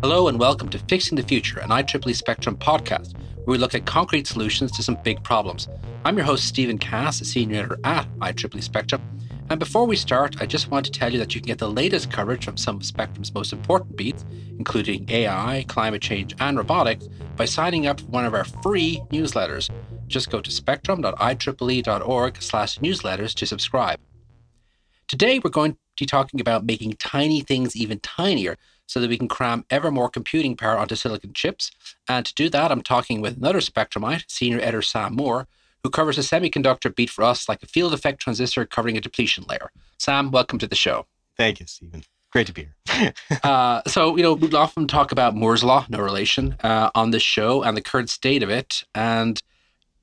Hello and welcome to Fixing the Future, an IEEE Spectrum podcast, where we look at concrete solutions to some big problems. I'm your host, Stephen Cass, a senior editor at IEEE Spectrum. And before we start, I just want to tell you that you can get the latest coverage from some of Spectrum's most important beats, including AI, climate change, and robotics, by signing up for one of our free newsletters. Just go to spectrum.ieee.org slash newsletters to subscribe. Today, we're going to be talking about making tiny things even tinier so that we can cram ever more computing power onto silicon chips. And to do that, I'm talking with another Spectrumite, senior editor Sam Moore, who covers a semiconductor beat for us like a field effect transistor covering a depletion layer. Sam, welcome to the show. Thank you, Stephen. Great to be here. uh, so, you know, we often talk about Moore's Law, no relation, uh, on this show and the current state of it, and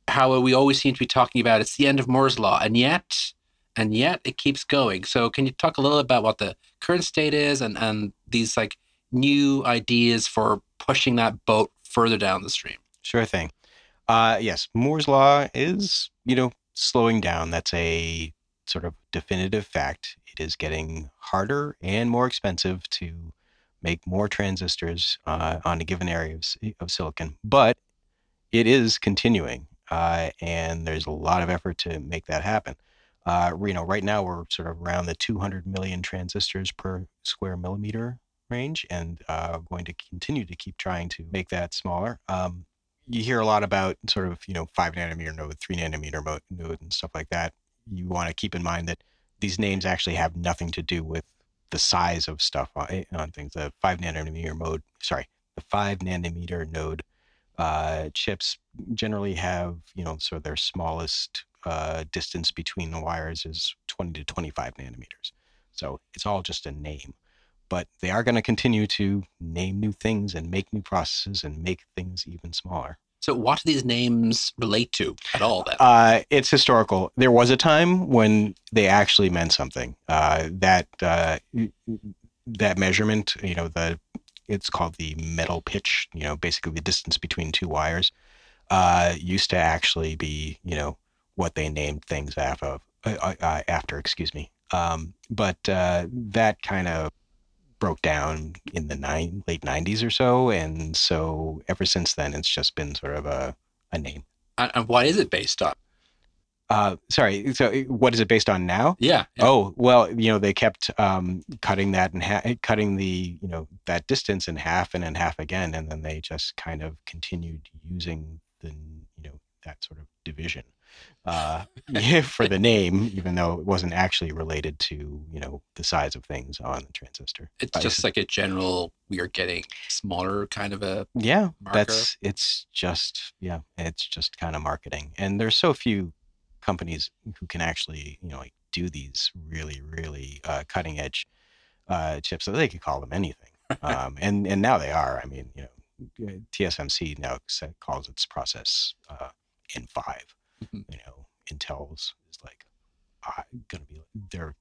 how we always seem to be talking about it's the end of Moore's Law. And yet, and yet it keeps going. So can you talk a little about what the current state is and and these like new ideas for pushing that boat further down the stream? Sure thing. Uh, yes, Moore's law is you know slowing down. That's a sort of definitive fact. It is getting harder and more expensive to make more transistors uh, on a given area of, of silicon, but it is continuing, uh, and there's a lot of effort to make that happen. Uh, you know, right now we're sort of around the 200 million transistors per square millimeter range, and uh, going to continue to keep trying to make that smaller. Um, you hear a lot about sort of you know five nanometer node, three nanometer node, and stuff like that. You want to keep in mind that these names actually have nothing to do with the size of stuff on, eh, on things. The five nanometer mode, sorry, the five nanometer node uh, chips generally have you know of their smallest uh, distance between the wires is 20 to 25 nanometers. So it's all just a name. But they are going to continue to name new things and make new processes and make things even smaller. So, what do these names relate to at all? Then uh, it's historical. There was a time when they actually meant something. Uh, that uh, that measurement, you know, the it's called the metal pitch. You know, basically the distance between two wires, uh, used to actually be, you know, what they named things after. Uh, uh, after, excuse me. Um, but uh, that kind of broke down in the nine, late '90s or so, and so ever since then, it's just been sort of a a name. And, and what is it based on? Uh, sorry. So, what is it based on now? Yeah. yeah. Oh, well, you know, they kept um, cutting that and ha- cutting the, you know, that distance in half and in half again, and then they just kind of continued using the, you know, that sort of division uh, for the name, even though it wasn't actually related to you know the size of things on the transistor. It's just like a general. We are getting smaller, kind of a yeah. Marker. That's it's just yeah. It's just kind of marketing, and there's so few companies who can actually you know like do these really really uh, cutting edge uh, chips. So they could call them anything, um, and and now they are. I mean, you know, TSMC now calls its process uh, N5 Mm-hmm. You know, Intel's is like uh, going to be their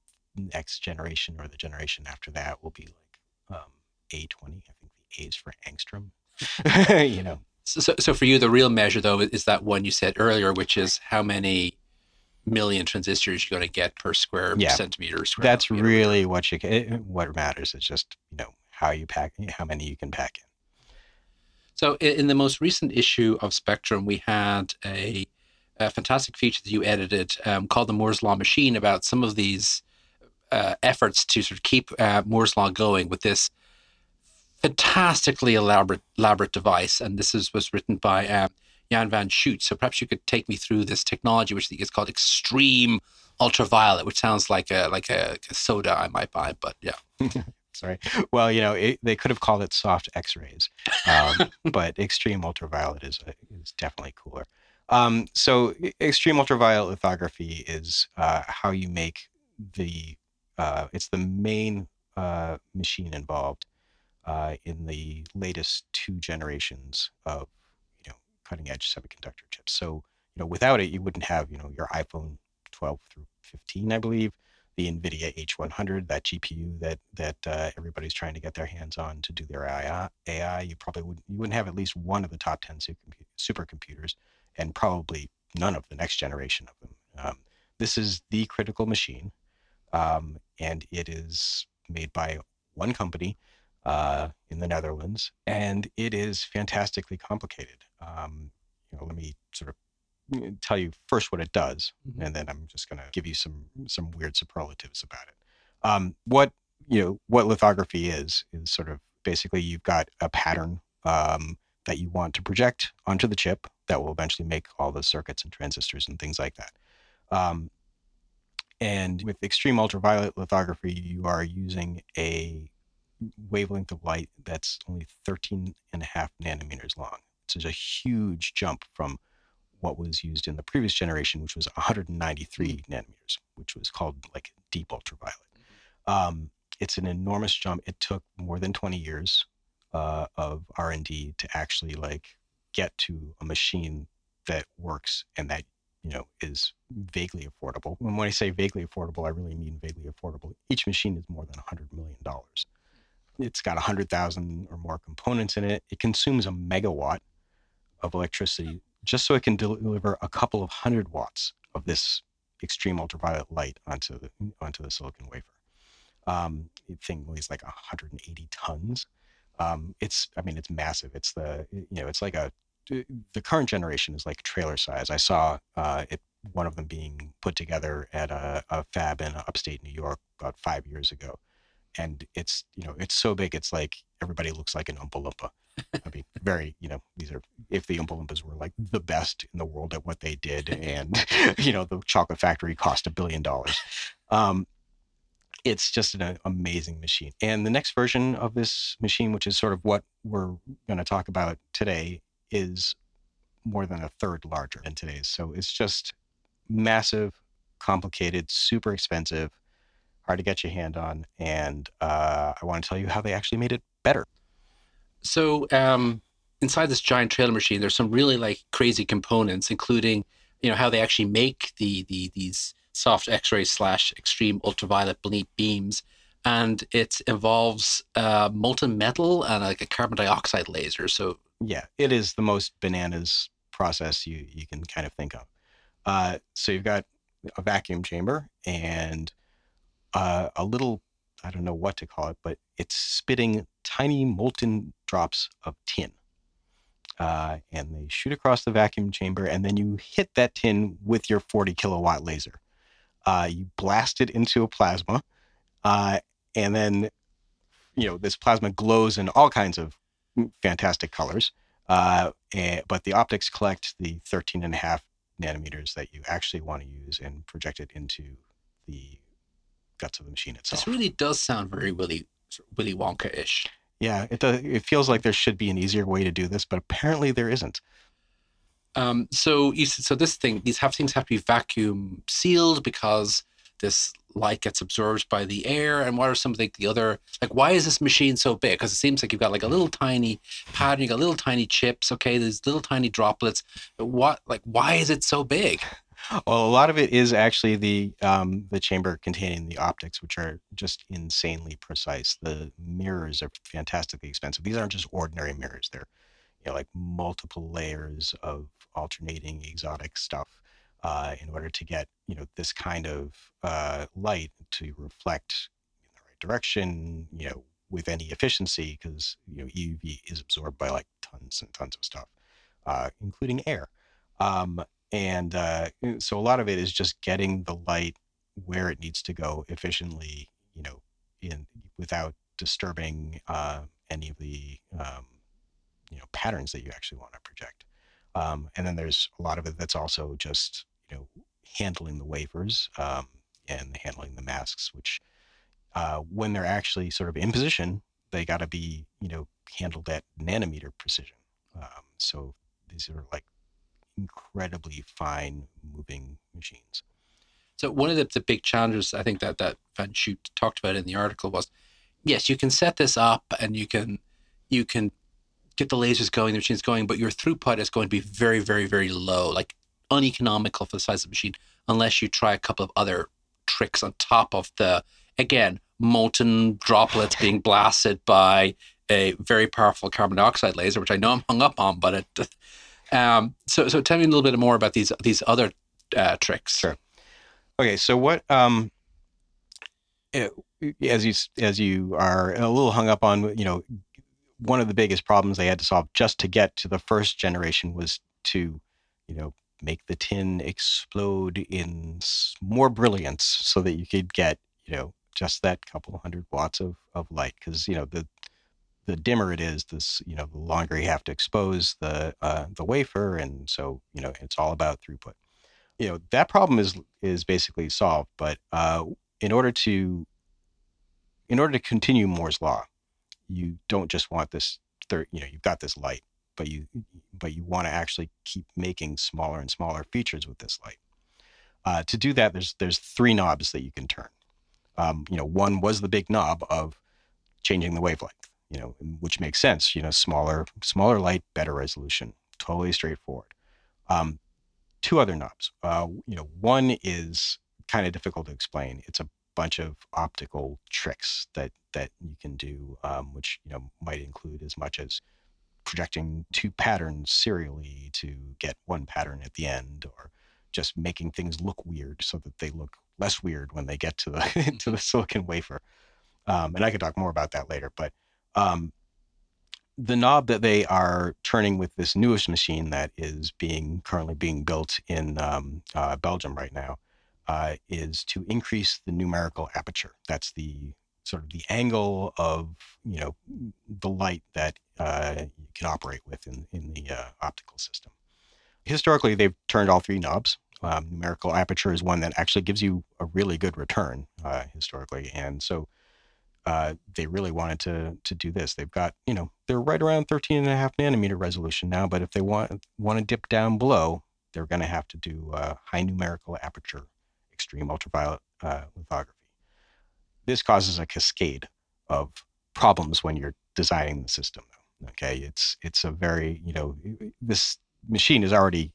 next generation or the generation after that will be like um, A20. I think the A is for angstrom. you know. So, so for you, the real measure though is that one you said earlier, which is how many million transistors you're going to get per square yeah. centimeter. Square That's really what you what matters. Is just you know how you pack, how many you can pack in. So in the most recent issue of Spectrum, we had a a fantastic feature that you edited um, called the Moore's Law Machine about some of these uh, efforts to sort of keep uh, Moore's Law going with this fantastically elaborate, elaborate device. And this is, was written by um, Jan van Schoots. So perhaps you could take me through this technology, which is called extreme ultraviolet, which sounds like a like a, a soda I might buy, but yeah. Sorry. Well, you know, it, they could have called it soft X-rays, um, but extreme ultraviolet is is definitely cooler. Um, so extreme ultraviolet lithography is uh, how you make the uh, it's the main uh, machine involved uh, in the latest two generations of cutting edge semiconductor chips. So you know without it you wouldn't have you know your iPhone 12 through 15 I believe the NVIDIA H100 that GPU that that uh, everybody's trying to get their hands on to do their AI, AI you probably would you wouldn't have at least one of the top 10 supercomputers and probably none of the next generation of them. Um, this is the critical machine, um, and it is made by one company uh, in the Netherlands, and it is fantastically complicated. Um, you know, let me sort of mm, tell you first what it does, Mhm. and then I'm just going to give you some some weird superlatives about it. Um, what you know, what lithography is is sort of basically you've got a pattern um, that you want to project onto the chip that will eventually make all the circuits and transistors and things like that. Um, and with extreme ultraviolet lithography, you are using a wavelength of light that's only 13 and a half nanometers long. So it's a huge jump from what was used in the previous generation, which was 193 nanometers, which was called like deep ultraviolet. Um, it's an enormous jump. It took more than 20 years uh, of R&D to actually like get to a machine that works and that you know is vaguely affordable. And when I say vaguely affordable, I really mean vaguely affordable. Each machine is more than 100 million dollars. It's got 100,000 or more components in it. It consumes a megawatt of electricity just so it can deliver a couple of hundred watts of this extreme ultraviolet light onto the onto the silicon wafer. Um, thing weighs like 180 tons. Um, it's I mean it's massive. It's the you know it's like a the current generation is like trailer size. I saw uh, it one of them being put together at a, a fab in upstate New York about five years ago, and it's you know it's so big it's like everybody looks like an Oompa Loompa. I mean, very you know these are if the Oompa Loompas were like the best in the world at what they did, and you know the chocolate factory cost a billion dollars. Um, it's just an amazing machine. And the next version of this machine, which is sort of what we're going to talk about today, is more than a third larger than today's. So it's just massive, complicated, super expensive, hard to get your hand on. And uh, I want to tell you how they actually made it better. So um, inside this giant trailer machine, there's some really like crazy components, including you know how they actually make the the these soft X-ray slash extreme ultraviolet beams, and it involves uh, molten metal and like a carbon dioxide laser. So Yeah, it is the most bananas process you, you can kind of think of. Uh, so you've got a vacuum chamber and uh, a little, I don't know what to call it, but it's spitting tiny molten drops of tin. Uh, and they shoot across the vacuum chamber, and then you hit that tin with your 40 kilowatt laser. Uh, you blast it into a plasma, uh, and then, you know, this plasma glows in all kinds of fantastic colors. Uh, and, but the optics collect the 13 and a half nanometers that you actually want to use and project it into the guts of the machine itself. this really does sound very Willy Willy Wonka ish. Yeah, it does, it feels like there should be an easier way to do this, but apparently there isn't. Um, so you s- so this thing these have things have to be vacuum sealed because this light gets absorbed by the air. And what are some of the, the other like why is this machine so big? Because it seems like you've got like a little tiny pattern, you got little tiny chips. Okay, there's little tiny droplets. But what like why is it so big? Well, a lot of it is actually the um, the chamber containing the optics, which are just insanely precise. The mirrors are fantastically expensive. These aren't just ordinary mirrors; they're you know like multiple layers of alternating exotic stuff uh, in order to get you know this kind of uh, light to reflect in the right direction. You know, with any efficiency, because you know UV is absorbed by like tons and tons of stuff, uh, including air. Um, and uh, so a lot of it is just getting the light where it needs to go efficiently you know in without disturbing uh, any of the um, you know patterns that you actually want to project. Um, and then there's a lot of it that's also just you know handling the wafers um, and handling the masks which uh, when they're actually sort of in position they got to be you know handled at nanometer precision. Um, so these are like incredibly fine moving machines. So one of the, the big challenges I think that that Van Schoot talked about in the article was, yes, you can set this up and you can you can get the lasers going, the machine's going, but your throughput is going to be very, very, very low, like uneconomical for the size of the machine, unless you try a couple of other tricks on top of the again molten droplets being blasted by a very powerful carbon dioxide laser, which I know I'm hung up on, but it. Um, so, so tell me a little bit more about these these other uh, tricks. Sure. Okay, so what um it, as you as you are a little hung up on, you know, one of the biggest problems they had to solve just to get to the first generation was to, you know, make the tin explode in more brilliance so that you could get, you know, just that couple hundred watts of, of light. Because, you know, the the dimmer it is, this, you know, the longer you have to expose the uh, the wafer. And so, you know, it's all about throughput. You know, that problem is is basically solved. But uh, in order to in order to continue Moore's law, you don't just want this third, you know, you've got this light, but you but you want to actually keep making smaller and smaller features with this light. Uh, to do that, there's there's three knobs that you can turn. Um, you know, one was the big knob of changing the wavelength, you know, which makes sense. You know, smaller smaller light, better resolution, totally straightforward. Um, two other knobs. Uh, you know, one is kind of difficult to explain. It's a bunch of optical tricks that that you can do, um, which you know might include as much as projecting two patterns serially to get one pattern at the end, or just making things look weird so that they look less weird when they get to the to the silicon wafer. Um, and I could talk more about that later, but um, the knob that they are turning with this newest machine that is being currently being built in um, uh, Belgium right now uh, is to increase the numerical aperture. That's the sort of the angle of you know the light that uh, you can operate with in in the uh, optical system. Historically, they've turned all three knobs. Um, numerical aperture is one that actually gives you a really good return uh, historically, and so uh, they really wanted to to do this. They've got you know they're right around 13 and a half nanometer resolution now, but if they want want to dip down below, they're going to have to do uh, high numerical aperture extreme ultraviolet uh, lithography. This causes a cascade of problems when you're designing the system. Though. Okay, it's it's a very you know this machine is already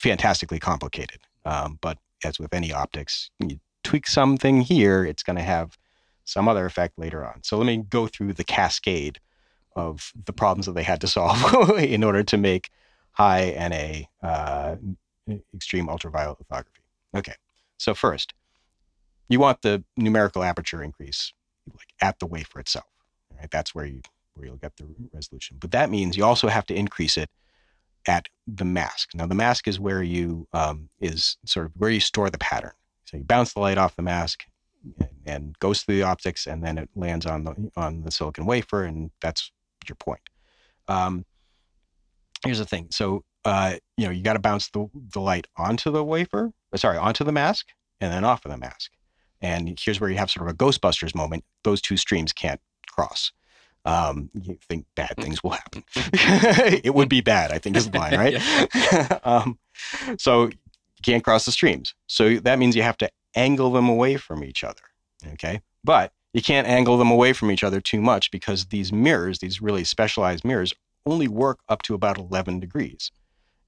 fantastically complicated, um, but as with any optics, you tweak something here, it's going to have some other effect later on. So let me go through the cascade of the problems that they had to solve in order to make high NA uh, extreme ultraviolet lithography. Okay, so first, you want the numerical aperture increase like at the wafer itself. Right? That's where you where you'll get the resolution. But that means you also have to increase it at the mask. Now the mask is where you um, is sort of where you store the pattern. So you bounce the light off the mask and, goes through the optics, and then it lands on the on the silicon wafer, and that's your point. Um, here's the thing. So uh, you know you got to bounce the the light onto the wafer, uh, sorry, onto the mask and then off of the mask. And here's where you have sort of a Ghostbusters moment. Those two streams can't cross. Um, you think bad things will happen. it would be bad, I think is the line, right? um, so you can't cross the streams. So that means you have to angle them away from each other. Okay. But you can't angle them away from each other too much because these mirrors, these really specialized mirrors, only work up to about 11 degrees.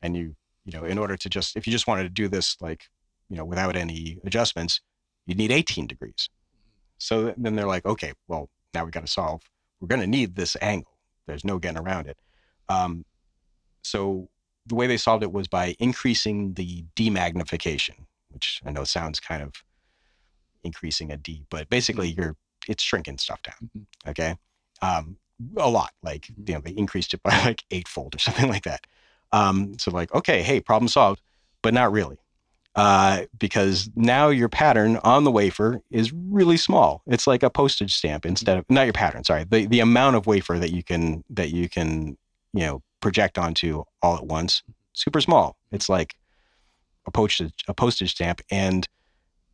And you you know, in order to just, if you just wanted to do this like, you know, without any adjustments, you'd need 18 degrees. So then they're like, okay, well, now we got to solve, we're going to need this angle. There's no getting around it. Um, so the way they solved it was by increasing the demagnification, which I know sounds kind of increasing a D, but basically mm-hmm. you're, it's shrinking stuff down. Mm-hmm. Okay. Um, a lot, like, mm-hmm. you know, they increased it by like eightfold or something like that. Um, so like, okay, hey, problem solved, but not really. Uh, because now your pattern on the wafer is really small. It's like a postage stamp instead of not your pattern. Sorry, the the amount of wafer that you can that you can you know project onto all at once, super small. It's like a postage a postage stamp, and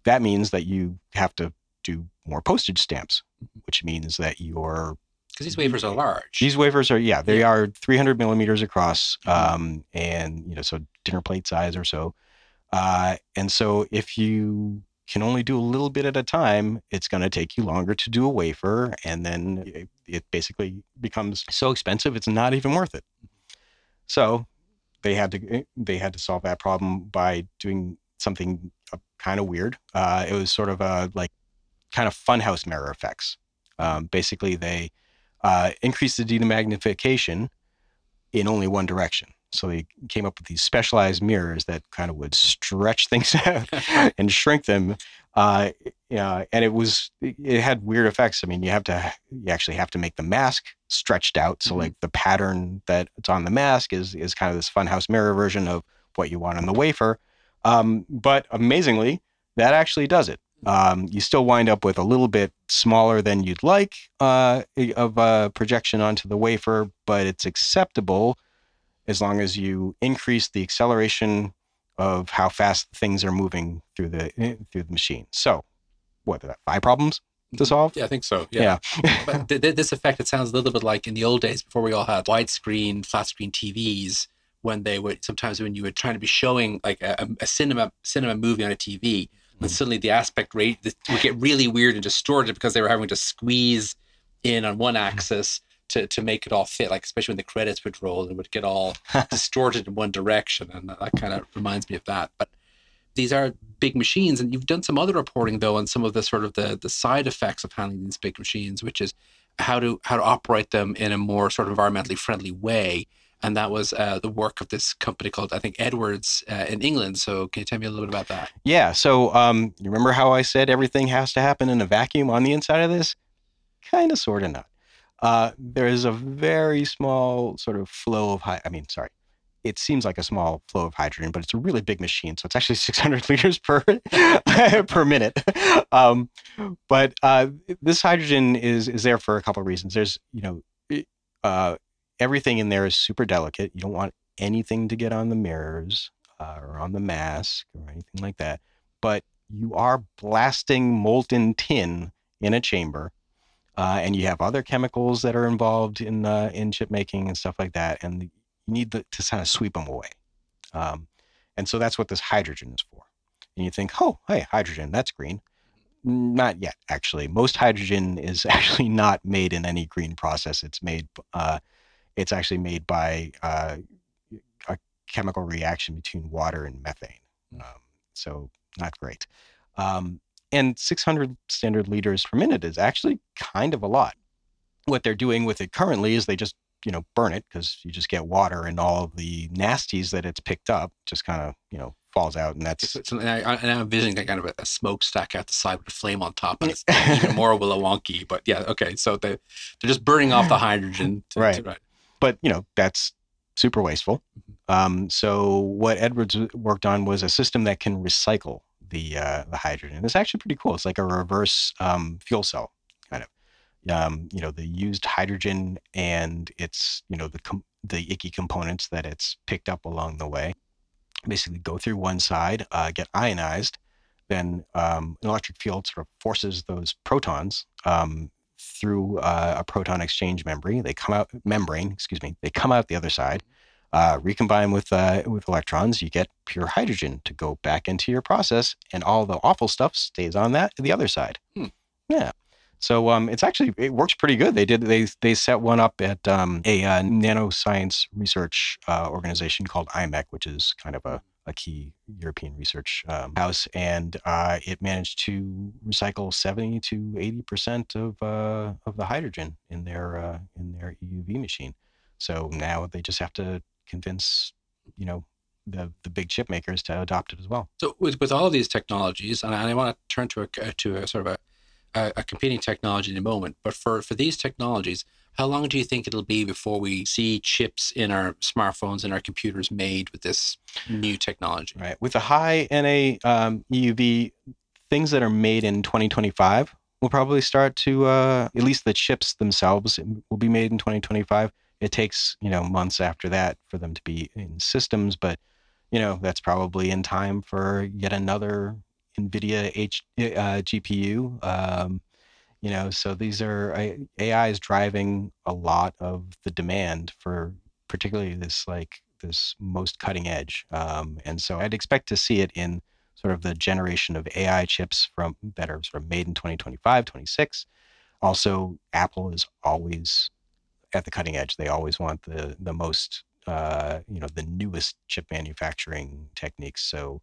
that means that you have to do more postage stamps, which means that your because these wafers are large. These wafers are yeah, they yeah. are 300 millimeters across, mm-hmm. um, and you know so dinner plate size or so. Uh, and so if you can only do a little bit at a time, it's going to take you longer to do a wafer, and then it, it basically becomes so expensive it's not even worth it. So they had to eh, they had to solve that problem by doing something uh, kind of weird. Uh, it was sort of a like kind of funhouse mirror effects. Um, basically, they uh, increase the demagnification in only one direction. So they came up with these specialized mirrors that kind of would stretch things out and shrink them. Uh, yeah, and it was it had weird effects. I mean, you have to you actually have to make the mask stretched out. So mm-hmm. like the pattern that it's on the mask is is kind of this funhouse mirror version of what you want on the wafer. Um, but amazingly, that actually does it. Um, you still wind up with a little bit smaller than you'd like uh, of a projection onto the wafer, but it's acceptable as long as you increase the acceleration of how fast things are moving through the eh, through the machine. So, what are that five problems to mm-hmm. solve? Yeah, I think so. Yeah. yeah. but th- th- this effect it sounds a little bit like in the old days before we all had widescreen, flat screen TVs. When they would sometimes when you were trying to be showing like a, a cinema cinema movie on a TV, and suddenly the aspect rate would get really weird and distorted because they were having to squeeze in on one axis to, to make it all fit like especially when the credits would roll it would get all distorted in one direction and that kind of reminds me of that but these are big machines and you've done some other reporting though on some of the sort of the the side effects of handling these big machines which is how to how to operate them in a more sort of environmentally friendly way and that was uh, the work of this company called I think Edwards uh, in England. So can you tell me a little bit about that? Yeah. So um, you remember how I said everything has to happen in a vacuum on the inside of this? Kind of, sort of not. Uh, there is a very small sort of flow of high. I mean, sorry, it seems like a small flow of hydrogen, but it's a really big machine. So it's actually 600 liters per per minute. Um, but uh, this hydrogen is is there for a couple of reasons. There's you know uh, everything in there is super delicate. You don't want anything to get on the mirrors uh, or on the mask or anything like that. But you are blasting molten tin in a chamber, uh, and you have other chemicals that are involved in uh, in chip making and stuff like that, and you need the, to kind of sweep them away. Um, and so that's what this hydrogen is for. And you think, oh, hey, hydrogen, that's green. Not yet, actually. Most hydrogen is actually not made in any green process. It's made uh, it's actually made by uh, a chemical reaction between water and methane. Hmm. Um, so not great. Um, and 600 standard liters per minute is actually kind of a lot. What they're doing with it currently is they just you know burn it because you just get water and all the nasties that it's picked up just kind of you know falls out and that's so, and, I, am envisioning kind of a, a, smokestack out the side with a flame on top and it's even more willow wonky but yeah okay so they, they're just burning off the hydrogen to, right. To, right but you know that's super wasteful. Mm-hmm. Um, so what Edwards worked on was a system that can recycle the uh, the hydrogen. It's actually pretty cool. It's like a reverse um, fuel cell kind of. Um, you know, the used hydrogen and it's you know the com- the icky components that it's picked up along the way. Basically, go through one side, uh, get ionized, then um, an electric field sort of forces those protons um, through uh, a proton exchange membrane. They come out membrane, excuse me. They come out the other side, uh, recombine with uh, with electrons. You get pure hydrogen to go back into your process, and all the awful stuff stays on that the other side. Hmm. Yeah. So um, it's actually it works pretty good. They did they they set one up at um, a uh, nanoscience research uh, organization called IMEC, which is kind of a a key European research um, house, and uh, it managed to recycle 70 to 80 percent of uh, of the hydrogen in their uh, in their EUV machine. So now they just have to convince, you know, the the big chip makers to adopt it as well. So with with all of these technologies, and I want to turn to a to a sort of a, a competing technology in a moment, but for for these technologies how long do you think it'll be before we see chips in our smartphones and our computers made with this new technology? Right. With the high NA um, EUV, things that are made in 2025 will probably start to, uh, at least the chips themselves will be made in 2025. It takes, you know, months after that for them to be in systems, but, you know, that's probably in time for yet another NVIDIA H, uh, GPU. Um, you know so these are ai is driving a lot of the demand for particularly this like this most cutting edge um, and so i'd expect to see it in sort of the generation of ai chips from that are sort of made in 2025 26 also apple is always at the cutting edge they always want the the most uh, you know the newest chip manufacturing techniques so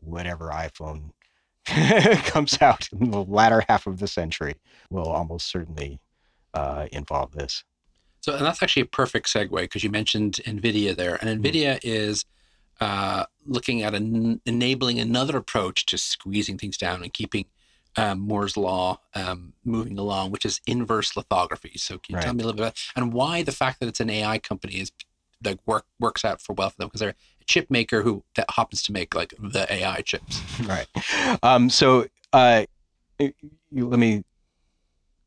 whatever iphone comes out in the latter half of the century will almost certainly uh, involve this. So, and that's actually a perfect segue because you mentioned NVIDIA there. And Mm-hmm. NVIDIA is uh, looking at an, enabling another approach to squeezing things down and keeping um, Moore's Law um, moving along, which is inverse lithography. So, can you tell me a little bit about and why the fact that it's an AI company is like work works out for well for them because they're a chip maker who that happens to make like the AI chips. right. Um, so uh, you, let me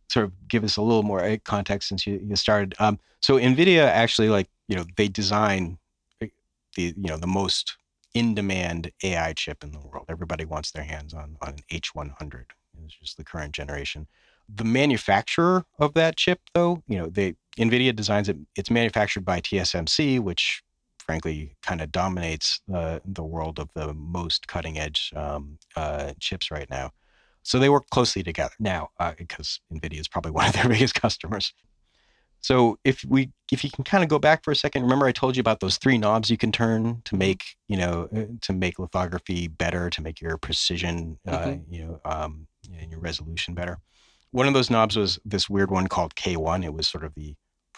sort of give us a little more uh, context since you, you started. Um, so NVIDIA actually, like you know, they design uh, the you know the most in-demand AI chip in the world. Everybody wants their hands on on an H100. It's just the current generation. The manufacturer of that chip, though, you know, they NVIDIA designs it. It's manufactured by TSMC, which frankly kind of dominates the the world of the most cutting edge um, uh, chips right now. So they work closely together now uh, because NVIDIA is probably one of their biggest customers. So if we if you can kind of go back for a second, remember I told you about those three knobs you can turn to make you know uh, to make lithography better, to make your precision uh, Mhm. you know um, and your resolution better. One of those knobs was this weird one called K1. It was sort of the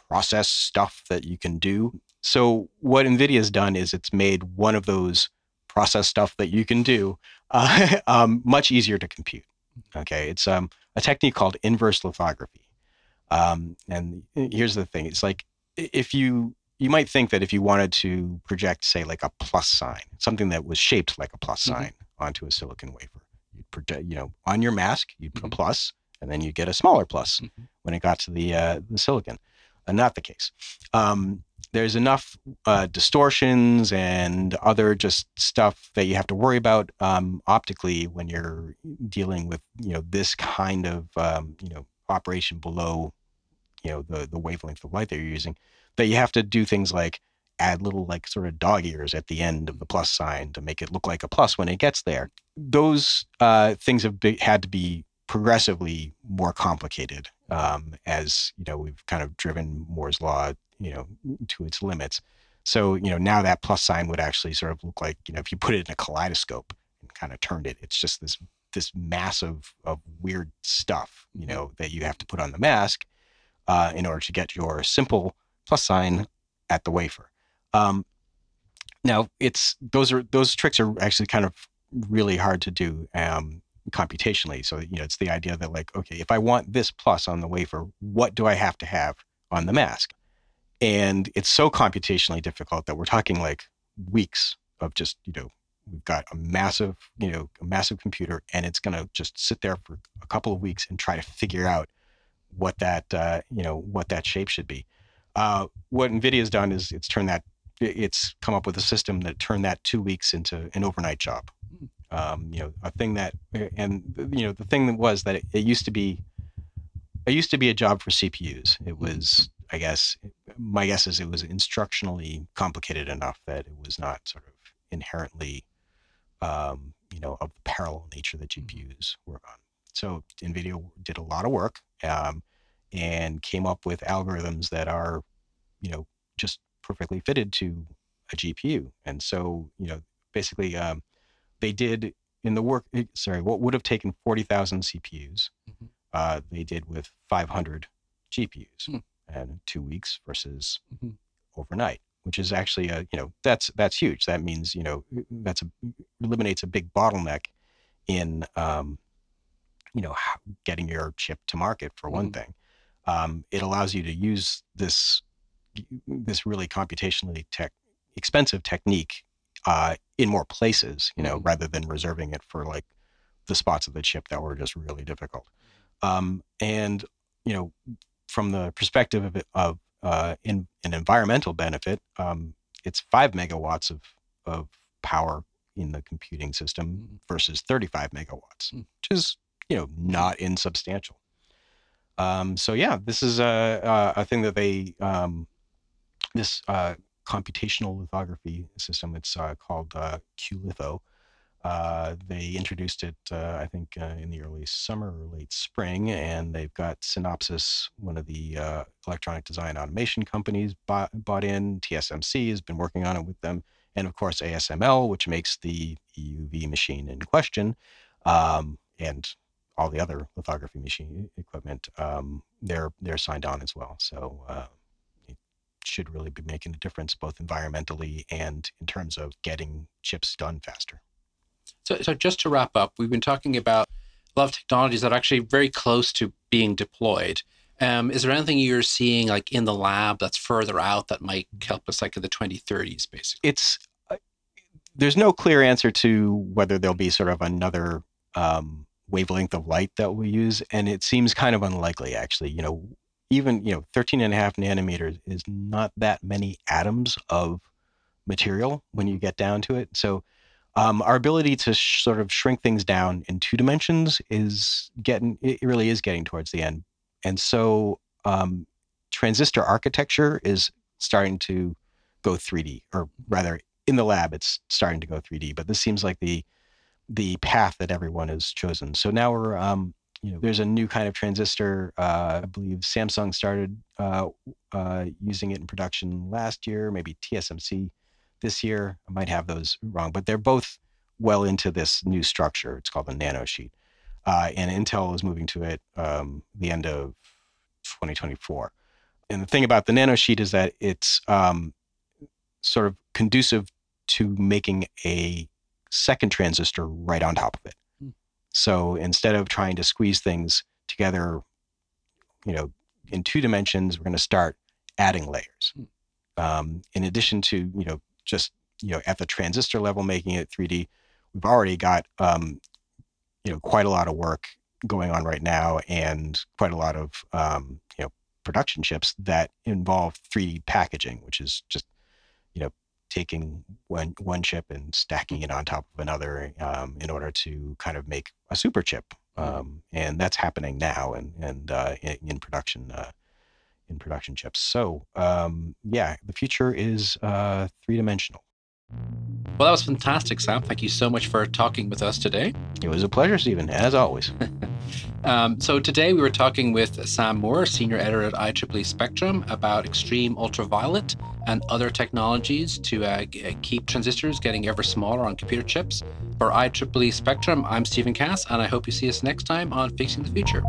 process stuff that you can do. So what NVIDIA's done is it's made one of those process stuff that you can do uh, um, much easier to compute. Okay, it's um, a technique called inverse lithography. Um, and here's the thing: it's like if you you might think that if you wanted to project, say, like a plus sign, something that was shaped like a plus Mhm. sign onto a silicon wafer, you'd project, you know, on your mask, you'd put Mhm. a plus, and then you get a smaller plus Mhm. when it got to the uh, the silicon. Uh, not the case. Um, there's enough uh, distortions and other just stuff that you have to worry about um, optically when you're dealing with you know this kind of um, you know operation below you know the the wavelength of light that you're using that you have to do things like add little like sort of dog ears at the end of the plus sign to make it look like a plus when it gets there those uh, things have be, had to be progressively more complicated um, as you know we've kind of driven Moore's law you know to its limits. So you know now that plus sign would actually sort of look like you know if you put it in a kaleidoscope and kind of turned it, it's just this this mass of, of weird stuff you know that you have to put on the mask uh, in order to get your simple plus sign at the wafer. Um, now it's those are those tricks are actually kind of really hard to do um, computationally. So you know it's the idea that like okay, if I want this plus on the wafer, what do I have to have on the mask? And it's so computationally difficult that we're talking like weeks of just you know we've got a massive you know a massive computer and it's going to just sit there for a couple of weeks and try to figure out what that uh, you know what that shape should be. Uh, what NVIDIA's done is it's turned that it's come up with a system that turned that two weeks into an overnight job. Um, you know, a thing that and you know the thing that was that it, it used to be it used to be a job for CPUs. It was, I guess, my guess is it was instructionally complicated enough that it was not sort of inherently, um, you know, of the parallel nature that GPUs work on. So NVIDIA did a lot of work um, and came up with algorithms that are, you know, just perfectly fitted to a GPU. And so, you know, basically, um, they did in the work. eh, Sorry, what would have taken forty thousand CPUs, Mhm. uh, they did with five hundred GPUs, Hmm. and two weeks versus Mhm. overnight, which is actually a you know that's that's huge. That means you know that's a eliminates a big bottleneck in um, you know getting your chip to market for one Mhm. thing. Um, it allows you to use this this really computationally tech expensive technique uh, in more places, you know, Mhm. rather than reserving it for like the spots of the chip that were just really difficult. Um, and you know, from the perspective of, of uh, in an environmental benefit, um, it's five megawatts of of power in the computing system Mhm. versus 35 megawatts, Mm. which is you know not insubstantial. Um, so yeah, this is a, a, thing that they um, this uh, computational lithography system. It's uh, called uh, cuLitho. Uh, they introduced it, uh, I think, uh, in the early summer or late spring, and they've got Synopsys, one of the uh, electronic design automation companies, bought, bought in. TSMC has been working on it with them, and of course ASML, which makes the EUV machine in question, um, and all the other lithography machine equipment. Um, they're they're signed on as well. So uh, should really be making a difference both environmentally and in terms of getting chips done faster. So, so just to wrap up, we've been talking about a lot of technologies that are actually very close to being deployed. Um, is there anything you're seeing like in the lab that's further out that might help us like in the 2030s, basically? It's uh, there's no clear answer to whether there'll be sort of another um, wavelength of light that we use, and it seems kind of unlikely actually. You know, even you know 13 and a half nanometers is not that many atoms of material when you get down to it. So um, our ability to sh- sort of shrink things down in two dimensions is getting it really is getting towards the end and so um, transistor architecture is starting to go 3d or rather in the lab it's starting to go 3d but this seems like the the path that everyone has chosen so now we're um, you know there's a new kind of transistor uh, i believe samsung started uh, uh, using it in production last year maybe tsmc this year. I might have those wrong, but they're both well into this new structure. It's called the nanosheet. Uh, and Intel is moving to it um, the end of 2024. And the thing about the nanosheet is that it's um, sort of conducive to making a second transistor right on top of it. Hmm. So instead of trying to squeeze things together, you know, in two dimensions, we're going to start adding layers. Hmm. Um, in addition to you know just you know at the transistor level making it 3D. We've already got um, you know quite a lot of work going on right now, and quite a lot of um, you know production chips that involve 3D packaging, which is just you know taking one one chip and stacking it on top of another um, in order to kind of make a super chip, mm-hmm. um, and that's happening now and and uh, in, in, production uh, in production chips. So um, yeah, the future is uh, three dimensional. Well, that was fantastic, Sam. Thank you so much for talking with us today. It was a pleasure, Stephen, as always. um, so, today we were talking with Sam Moore, Senior Editor at IEEE Spectrum, about extreme ultraviolet and other technologies to uh, g- keep transistors getting ever smaller on computer chips. For IEEE Spectrum, I'm Stephen Cass, and I hope you see us next time on Fixing the Future.